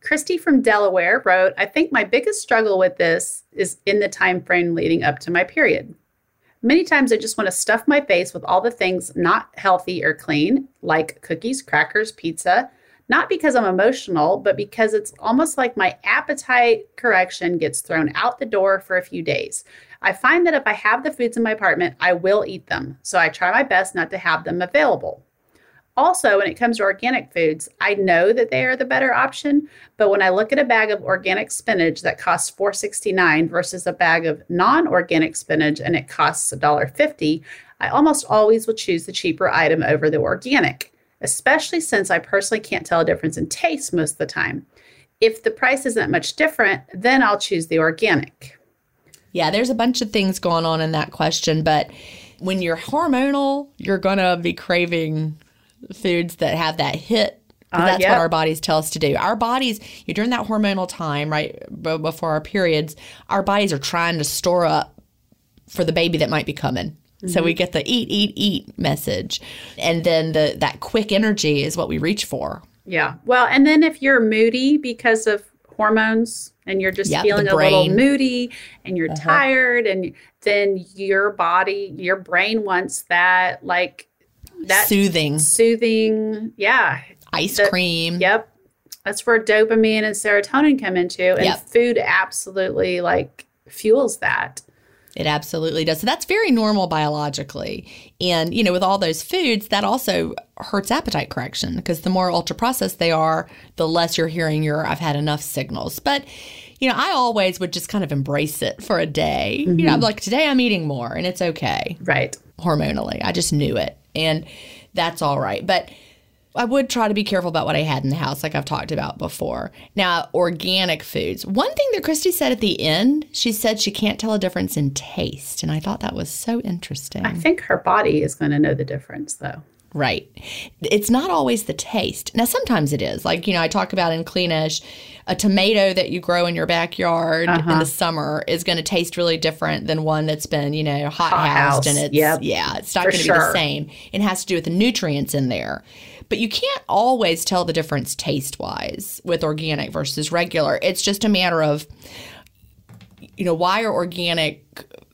Christy from Delaware wrote, I think my biggest struggle with this is in the time frame leading up to my period. Many times I just want to stuff my face with all the things not healthy or clean, like cookies, crackers, pizza, not because I'm emotional, but because it's almost like my appetite correction gets thrown out the door for a few days. I find that if I have the foods in my apartment, I will eat them. So I try my best not to have them available. Also, when it comes to organic foods, I know that they are the better option, but when I look at a bag of organic spinach that costs $4.69 versus a bag of non-organic spinach and it costs $1.50, I almost always will choose the cheaper item over the organic, especially since I personally can't tell a difference in taste most of the time. If the price isn't much different, then I'll choose the organic. Yeah, there's a bunch of things going on in that question, but when you're hormonal, you're going to be craving foods that have that hit. Uh, that's yep. what our bodies tell us to do. Our bodies, you during that hormonal time, right b- before our periods, our bodies are trying to store up for the baby that might be coming. So we get the eat, eat, eat message, and then the that quick energy is what we reach for. Yeah. Well, and then if you're moody because of hormones and you're just Yep, feeling a little moody and you're Uh-huh. tired and then your body, your brain wants that like that Soothing soothing, yeah. ice the- cream. Yep. That's where dopamine and serotonin come into and Yep. food absolutely like fuels that. It absolutely does. So that's very normal biologically. And, you know, with all those foods, that also hurts appetite correction because the more ultra processed they are, the less you're hearing your I've had enough signals. But, you know, I always would just kind of embrace it for a day. You know, I'm mm-hmm. like, today I'm eating more and it's okay Right. hormonally. I just knew it. And that's all right. But I would try to be careful about what I had in the house, like I've talked about before. Now, organic foods. One thing that Christy said at the end, she said she can't tell a difference in taste. And I thought that was so interesting. I think her body is going to know the difference though. Right. It's not always the taste. Now, sometimes it is. Like, you know, I talk about in Cleanish, a tomato that you grow in your backyard Uh-huh. in the summer is going to taste really different than one that's been, you know, hot, Hot housed and it's, Yep. yeah, it's not going to be the same. It has to do with the nutrients in there. But you can't always tell the difference taste wise with organic versus regular. It's just a matter of, you know, why are organic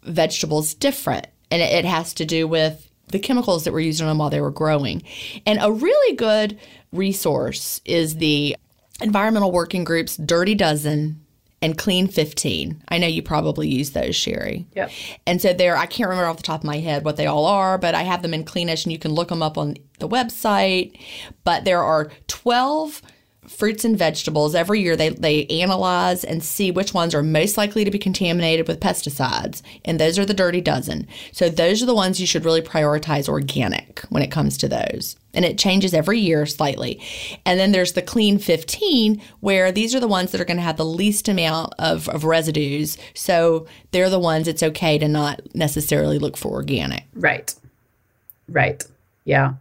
vegetables different? And it, has to do with the chemicals that were used on them while they were growing. And a really good resource is the Environmental Working Group's Dirty Dozen and Clean 15. I know you probably use those, Sherry. Yep. And so there, I can't remember off the top of my head what they all are, but I have them in Cleanish and you can look them up on the website. But there are 12 fruits and vegetables every year they, they analyze and see which ones are most likely to be contaminated with pesticides and those are the dirty dozen so those are the ones you should really prioritize organic when it comes to those and it changes every year slightly and then there's the clean 15 where these are the ones that are going to have the least amount of, of residues so they're the ones it's okay to not necessarily look for organic Right. Right. Yeah.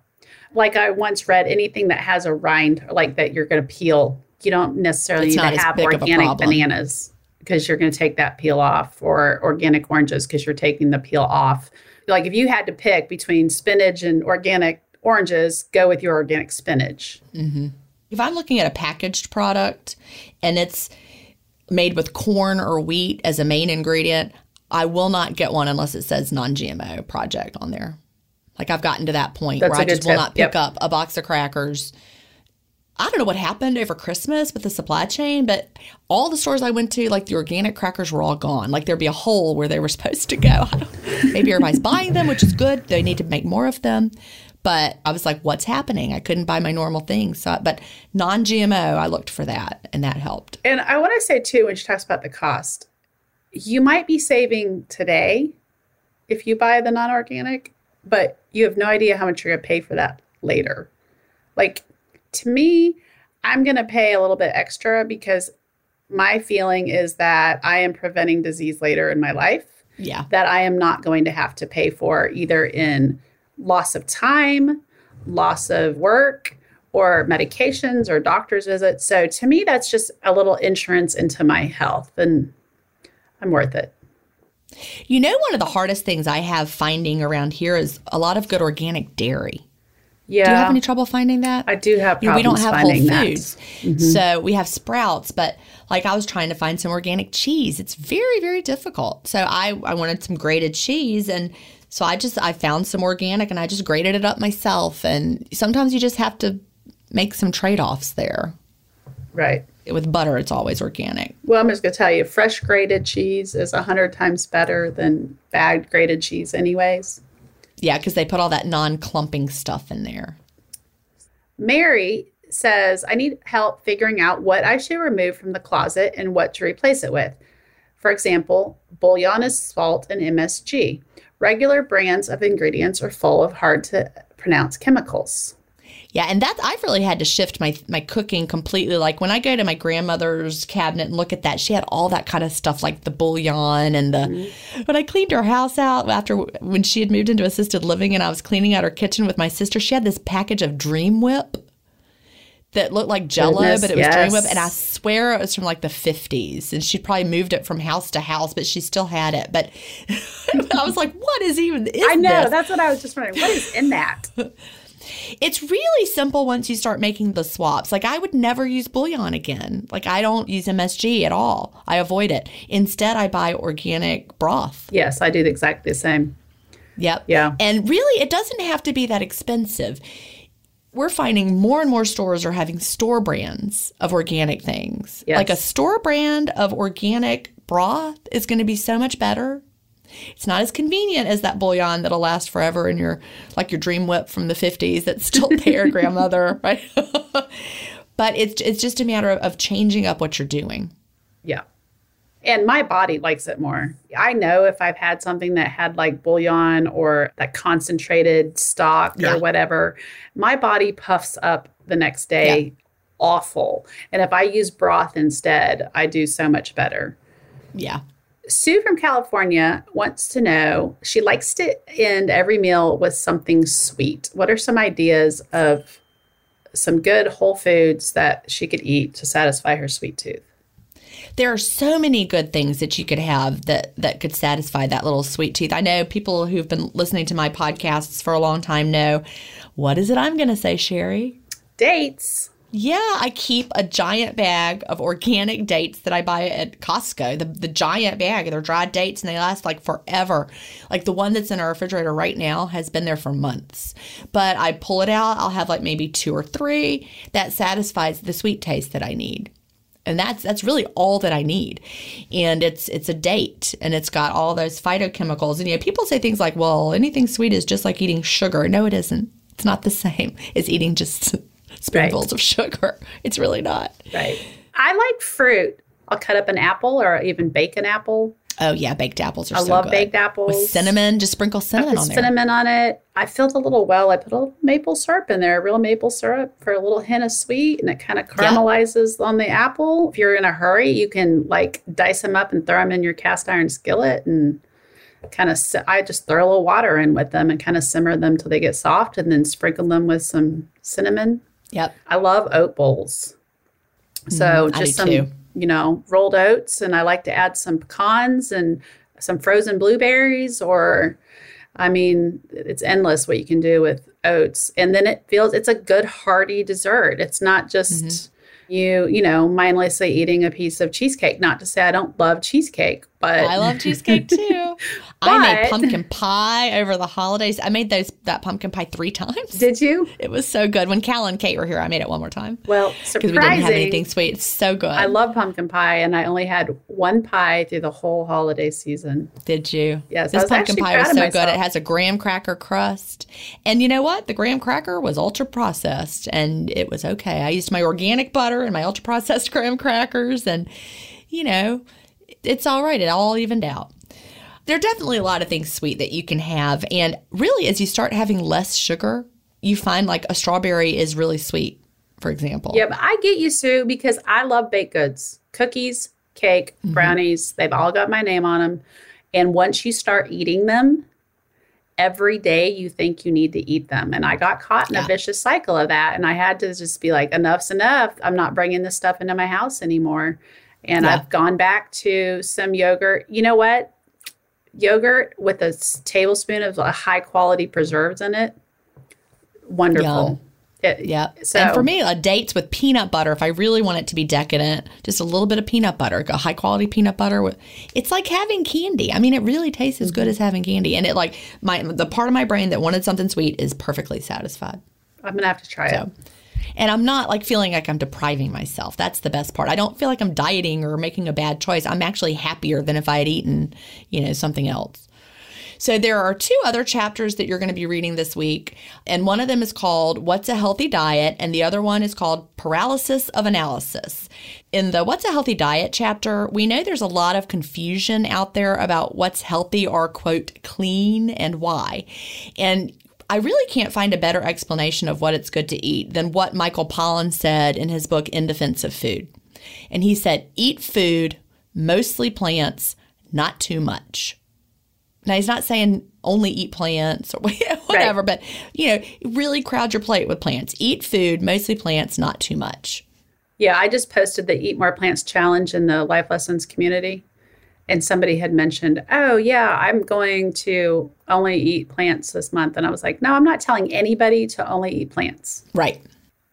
Like I once read anything that has a rind, like that you're going to peel, you don't necessarily It's need to have big of a organic bananas because you're going to take that peel off, or organic oranges because you're taking the peel off. Like if you had to pick between spinach and organic oranges, go with your organic spinach. Mm-hmm. If I'm looking at a packaged product and it's made with corn or wheat as a main ingredient, I will not get one unless it says non GMO project on there. Like I've gotten to that point That's where I just good will not pick Yep. up a box of crackers. I don't know what happened over Christmas with the supply chain, but all the stores I went to, like the organic crackers were all gone. Like there'd be a hole where they were supposed to go. Maybe everybody's buying them, which is good. They need to make more of them. But I was like, what's happening? I couldn't buy my normal things. So, but non GMO, I looked for that and that helped. And I want to say too, when she talks about the cost, you might be saving today if you buy the non-organic, but you have no idea how much you're going to pay for that later. Like to me, I'm going to pay a little bit extra because my feeling is that I am preventing disease later in my life Yeah. that I am not going to have to pay for either in loss of time, loss of work, or medications or doctor's visits. So to me, that's just a little insurance into my health, and I'm worth it. You know, one of the hardest things I have finding around here is a lot of good organic dairy. Yeah. Do you have any trouble finding that? I do have You know, we don't have Whole. Foods, mm-hmm. so we have Sprouts. But like, I was trying to find some organic cheese. It's very, very difficult. So I, I wanted some grated cheese, and so I just I found some organic, and I just grated it up myself. And sometimes you just have to make some trade offs there. Right. With butter, it's always organic. Well, I'm just going to tell you, fresh grated cheese is a hundred times better than bagged grated cheese, anyways. Yeah, because they put all that non clumping stuff in there. Mary says, I need help figuring out what I should remove from the closet and what to replace it with. For example, bouillon is salt and MSG. Regular brands of ingredients are full of hard to pronounce chemicals. Yeah, and that I've really had to shift my my cooking completely. Like when I go to my grandmother's cabinet and look at that, she had all that kind of stuff like the bouillon and the. Mm-hmm. When I cleaned her house out after when she had moved into assisted living and I was cleaning out her kitchen with my sister, she had this package of Dream Whip that looked like jello, Goodness, but it was yes. Dream Whip. And I swear it was from like the 50s. And she'd probably moved it from house to house, but she still had it. But I was like, what is even is I know. This? That's what I was just wondering. What is in that? It's really simple once you start making the swaps. Like I would never use bouillon again. Like I don't use MSG at all. I avoid it. Instead, I buy organic broth. Yes, I do exactly the same. Yep. Yeah. And really, it doesn't have to be that expensive we're finding more and more stores are having store brands of organic things. Yes. Like a store brand of organic broth is going to be so much better. It's not as convenient as that bouillon that'll last forever in your like your dream whip from the 50s that's still there, grandmother, right? but it's it's just a matter of, of changing up what you're doing. Yeah and my body likes it more. I know if I've had something that had like bouillon or that concentrated stock yeah. or whatever, my body puffs up the next day yeah. awful. And if I use broth instead, I do so much better. Yeah. Sue from California wants to know she likes to end every meal with something sweet. What are some ideas of some good whole foods that she could eat to satisfy her sweet tooth? there are so many good things that you could have that that could satisfy that little sweet tooth. I know people who've been listening to my podcasts for a long time know what is it I'm going to say, Sherry? Dates. Yeah, I keep a giant bag of organic dates that I buy at Costco. The the giant bag, they're dried dates and they last like forever. Like the one that's in our refrigerator right now has been there for months. But I pull it out, I'll have like maybe two or three that satisfies the sweet taste that I need and that's that's really all that I need. And it's it's a date, and it's got all those phytochemicals. And know, people say things like, "Well, anything sweet is just like eating sugar." No, it isn't. It's not the same as eating just spoonfuls right. of sugar. It's really not. Right. I like fruit. I'll cut up an apple or even bake an apple Oh yeah, baked apples are I so love baked apples. With cinnamon, just sprinkle cinnamon on there. Cinnamon on it. I filled a little well. I put a little maple syrup in there, real maple syrup for a little hint of sweet, and it kind of caramelizes yeah. on the apple. If you're in a hurry, you can like dice them up and throw them in your cast iron skillet and kind of I just throw a little water in with them and kind of simmer them till they get soft and then sprinkle them with some cinnamon. Yep. I love oat bowls. So mm, just some too you know, rolled oats, and I like to add some pecans and some frozen blueberries, or I mean, it's endless what you can do with oats. And then it feels it's a good hearty dessert. It's not just. Mm-hmm you, you know, mindlessly eating a piece of cheesecake. Not to say I don't love cheesecake, but I love cheesecake too. I made pumpkin pie over the holidays. I made those that pumpkin pie three times. Did you? It was so good. When Cal and Kate were here, I made it one more time. Well, because we didn't have anything sweet. It's so good. I love pumpkin pie, and I only had one pie through the whole holiday season. Did you? Yes. This pumpkin pie was so good. It has a graham cracker crust, and you know what? The graham cracker was ultra processed, and it was okay. I used my organic butter and my ultra processed graham crackers, and you know it's all right. It all evened out. There are definitely a lot of things sweet that you can have. And really, as you start having less sugar, you find like a strawberry is really sweet, for example. Yeah, but I get you, Sue, because I love baked goods, cookies, cake, mm-hmm. brownies. They've all got my name on them. And once you start eating them, every day you think you need to eat them. And I got caught in yeah. a vicious cycle of that. And I had to just be like, enough's enough. I'm not bringing this stuff into my house anymore. And yeah. I've gone back to some yogurt. You know what? Yogurt with a tablespoon of a high quality preserves in it. Wonderful. It, yeah. So, and for me, a dates with peanut butter. If I really want it to be decadent, just a little bit of peanut butter, a high quality peanut butter. With, it's like having candy. I mean, it really tastes as good mm-hmm. as having candy. And it like my the part of my brain that wanted something sweet is perfectly satisfied. I'm gonna have to try so, it. And I'm not like feeling like I'm depriving myself. That's the best part. I don't feel like I'm dieting or making a bad choice. I'm actually happier than if I had eaten, you know, something else. So there are two other chapters that you're going to be reading this week, and one of them is called What's a Healthy Diet, and the other one is called Paralysis of Analysis. In the What's a Healthy Diet chapter, we know there's a lot of confusion out there about what's healthy or quote clean and why. And I really can't find a better explanation of what it's good to eat than what Michael Pollan said in his book In Defense of Food. And he said, Eat food, mostly plants, not too much. Now, he's not saying only eat plants or whatever, right. but you know, really crowd your plate with plants. Eat food, mostly plants, not too much. Yeah, I just posted the Eat More Plants challenge in the Life Lessons community and somebody had mentioned, "Oh yeah, I'm going to only eat plants this month." And I was like, "No, I'm not telling anybody to only eat plants." Right.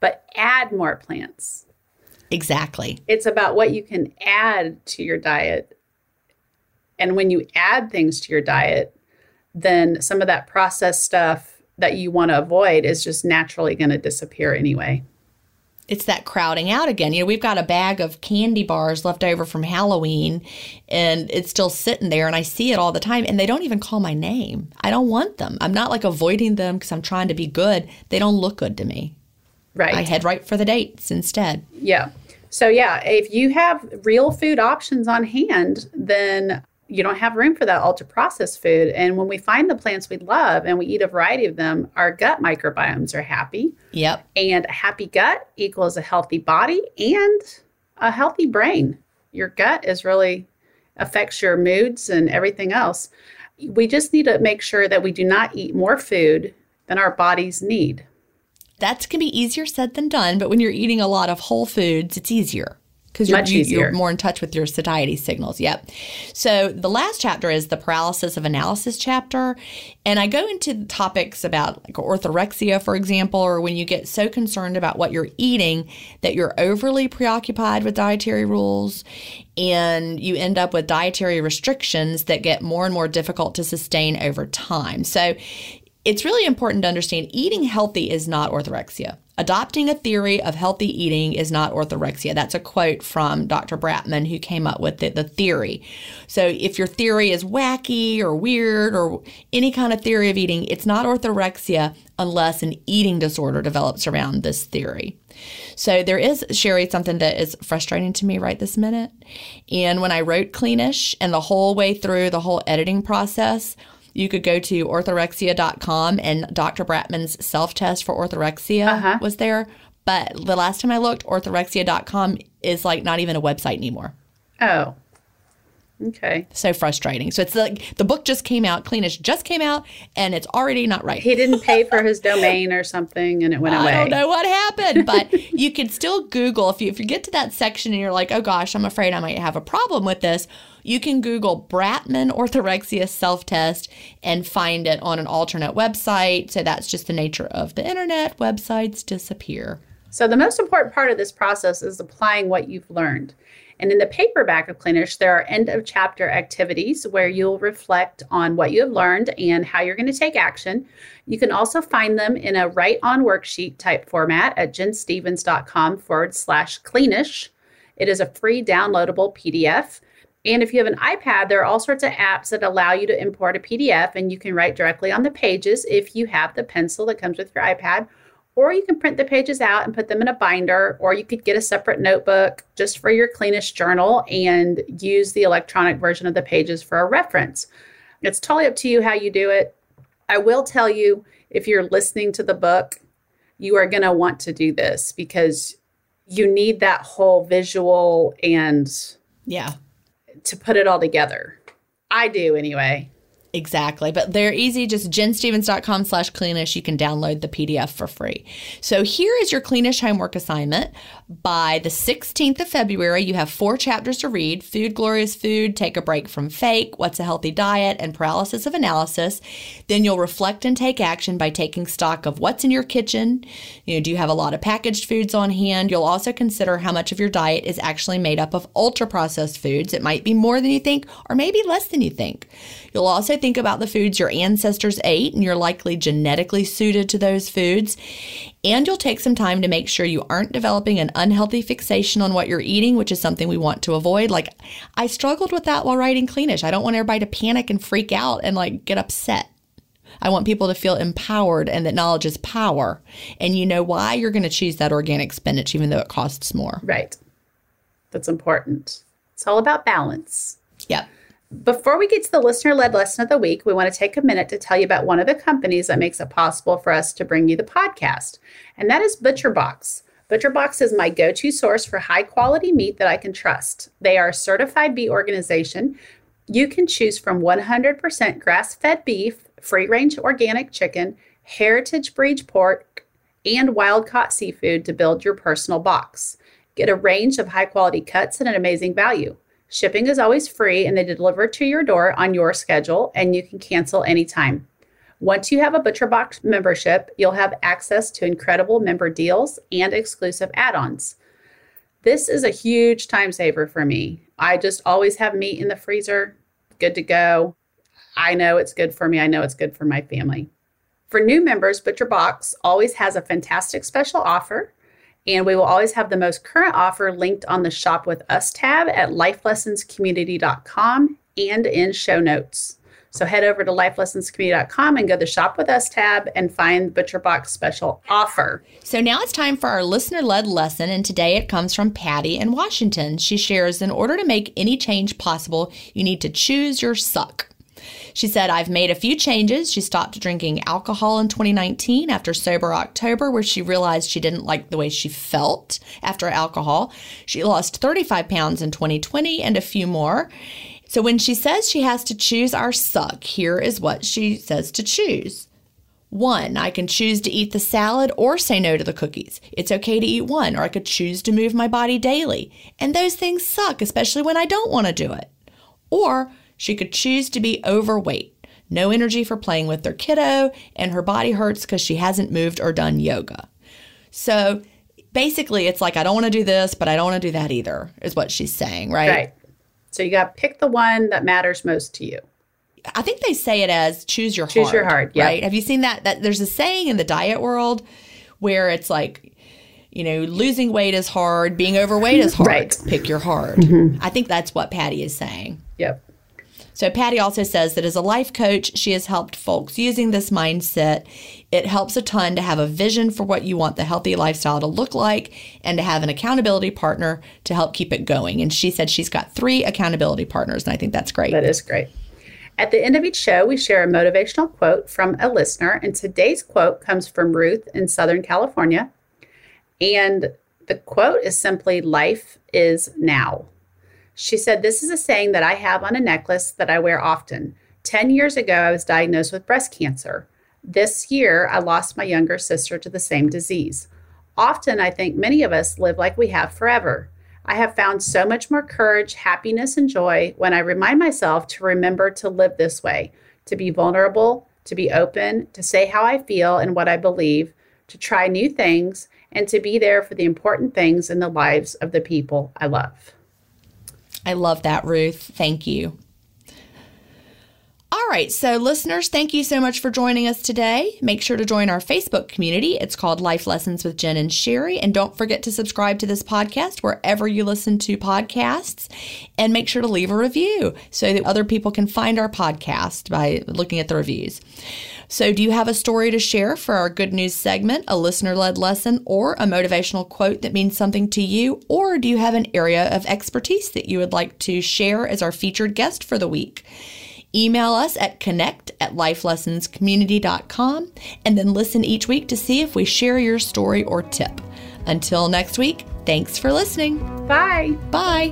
But add more plants. Exactly. It's about what you can add to your diet. And when you add things to your diet, then some of that processed stuff that you want to avoid is just naturally going to disappear anyway it's that crowding out again. You know, we've got a bag of candy bars left over from Halloween and it's still sitting there and I see it all the time and they don't even call my name. I don't want them. I'm not like avoiding them because I'm trying to be good. They don't look good to me. Right. I head right for the dates instead. Yeah. So yeah, if you have real food options on hand, then you don't have room for that ultra processed food. And when we find the plants we love and we eat a variety of them, our gut microbiomes are happy. Yep. And a happy gut equals a healthy body and a healthy brain. Your gut is really affects your moods and everything else. We just need to make sure that we do not eat more food than our bodies need. That can be easier said than done, but when you're eating a lot of whole foods, it's easier because you're, you, are more in touch with your satiety signals. Yep. So the last chapter is the paralysis of analysis chapter. And I go into topics about like orthorexia, for example, or when you get so concerned about what you're eating that you're overly preoccupied with dietary rules and you end up with dietary restrictions that get more and more difficult to sustain over time. So it's really important to understand eating healthy is not orthorexia. Adopting a theory of healthy eating is not orthorexia. That's a quote from Dr. Bratman, who came up with the, the theory. So, if your theory is wacky or weird or any kind of theory of eating, it's not orthorexia unless an eating disorder develops around this theory. So, there is, Sherry, something that is frustrating to me right this minute. And when I wrote Cleanish and the whole way through the whole editing process, you could go to orthorexia.com and Dr. Bratman's self test for orthorexia uh-huh. was there. But the last time I looked, orthorexia.com is like not even a website anymore. Oh. Okay. So frustrating. So it's like the book just came out, Cleanish just came out, and it's already not right. He didn't pay for his domain or something, and it went away. I don't know what happened, but you can still Google if you if you get to that section and you're like, oh gosh, I'm afraid I might have a problem with this. You can Google Bratman orthorexia self test and find it on an alternate website. So that's just the nature of the internet. Websites disappear. So the most important part of this process is applying what you've learned. And in the paperback of Cleanish, there are end of chapter activities where you'll reflect on what you have learned and how you're going to take action. You can also find them in a write on worksheet type format at ginstephens.com forward slash cleanish. It is a free downloadable PDF. And if you have an iPad, there are all sorts of apps that allow you to import a PDF and you can write directly on the pages if you have the pencil that comes with your iPad or you can print the pages out and put them in a binder, or you could get a separate notebook just for your Cleanish journal and use the electronic version of the pages for a reference. It's totally up to you how you do it. I will tell you if you're listening to the book, you are going to want to do this because you need that whole visual and yeah to put it all together. I do anyway. Exactly. But they're easy. Just ginstephens.com slash cleanish. You can download the PDF for free. So here is your cleanish homework assignment. By the 16th of February, you have four chapters to read Food, Glorious Food, Take a Break from Fake, What's a Healthy Diet, and Paralysis of Analysis. Then you'll reflect and take action by taking stock of what's in your kitchen. You know, do you have a lot of packaged foods on hand? You'll also consider how much of your diet is actually made up of ultra processed foods. It might be more than you think, or maybe less than you think. You'll also think think about the foods your ancestors ate, and you're likely genetically suited to those foods. And you'll take some time to make sure you aren't developing an unhealthy fixation on what you're eating, which is something we want to avoid. Like, I struggled with that while writing Cleanish. I don't want everybody to panic and freak out and like get upset. I want people to feel empowered and that knowledge is power. And you know why you're going to choose that organic spinach, even though it costs more. Right. That's important. It's all about balance. Before we get to the listener led lesson of the week, we want to take a minute to tell you about one of the companies that makes it possible for us to bring you the podcast, and that is ButcherBox. ButcherBox is my go to source for high quality meat that I can trust. They are a certified beef organization. You can choose from 100% grass fed beef, free range organic chicken, heritage breed pork, and wild caught seafood to build your personal box. Get a range of high quality cuts at an amazing value. Shipping is always free and they deliver to your door on your schedule and you can cancel anytime. Once you have a ButcherBox membership, you'll have access to incredible member deals and exclusive add ons. This is a huge time saver for me. I just always have meat in the freezer, good to go. I know it's good for me. I know it's good for my family. For new members, ButcherBox always has a fantastic special offer and we will always have the most current offer linked on the Shop with Us tab at lifelessonscommunity.com and in show notes. So head over to lifelessonscommunity.com and go to the Shop with Us tab and find ButcherBox special offer. So now it's time for our listener led lesson, and today it comes from Patty in Washington. She shares In order to make any change possible, you need to choose your suck. She said, I've made a few changes. She stopped drinking alcohol in 2019 after Sober October, where she realized she didn't like the way she felt after alcohol. She lost 35 pounds in 2020 and a few more. So when she says she has to choose our suck, here is what she says to choose. One, I can choose to eat the salad or say no to the cookies. It's okay to eat one, or I could choose to move my body daily. And those things suck, especially when I don't want to do it. Or she could choose to be overweight, no energy for playing with their kiddo, and her body hurts because she hasn't moved or done yoga. So basically, it's like, I don't want to do this, but I don't want to do that either, is what she's saying, right? Right. So you got to pick the one that matters most to you. I think they say it as choose your Choose heart. your heart, yep. Right? Have you seen that? That there's a saying in the diet world where it's like, you know, losing weight is hard, being overweight is hard. Right. Mm-hmm. Pick your heart. I think that's what Patty is saying. Yep. So, Patty also says that as a life coach, she has helped folks using this mindset. It helps a ton to have a vision for what you want the healthy lifestyle to look like and to have an accountability partner to help keep it going. And she said she's got three accountability partners, and I think that's great. That is great. At the end of each show, we share a motivational quote from a listener. And today's quote comes from Ruth in Southern California. And the quote is simply Life is now. She said, This is a saying that I have on a necklace that I wear often. 10 years ago, I was diagnosed with breast cancer. This year, I lost my younger sister to the same disease. Often, I think many of us live like we have forever. I have found so much more courage, happiness, and joy when I remind myself to remember to live this way, to be vulnerable, to be open, to say how I feel and what I believe, to try new things, and to be there for the important things in the lives of the people I love. I love that, Ruth. Thank you. All right, so listeners, thank you so much for joining us today. Make sure to join our Facebook community. It's called Life Lessons with Gin and Sherry. And don't forget to subscribe to this podcast wherever you listen to podcasts. And make sure to leave a review so that other people can find our podcast by looking at the reviews. So, do you have a story to share for our good news segment, a listener led lesson, or a motivational quote that means something to you? Or do you have an area of expertise that you would like to share as our featured guest for the week? Email us at connect at lifelessonscommunity.com and then listen each week to see if we share your story or tip. Until next week, thanks for listening. Bye. Bye.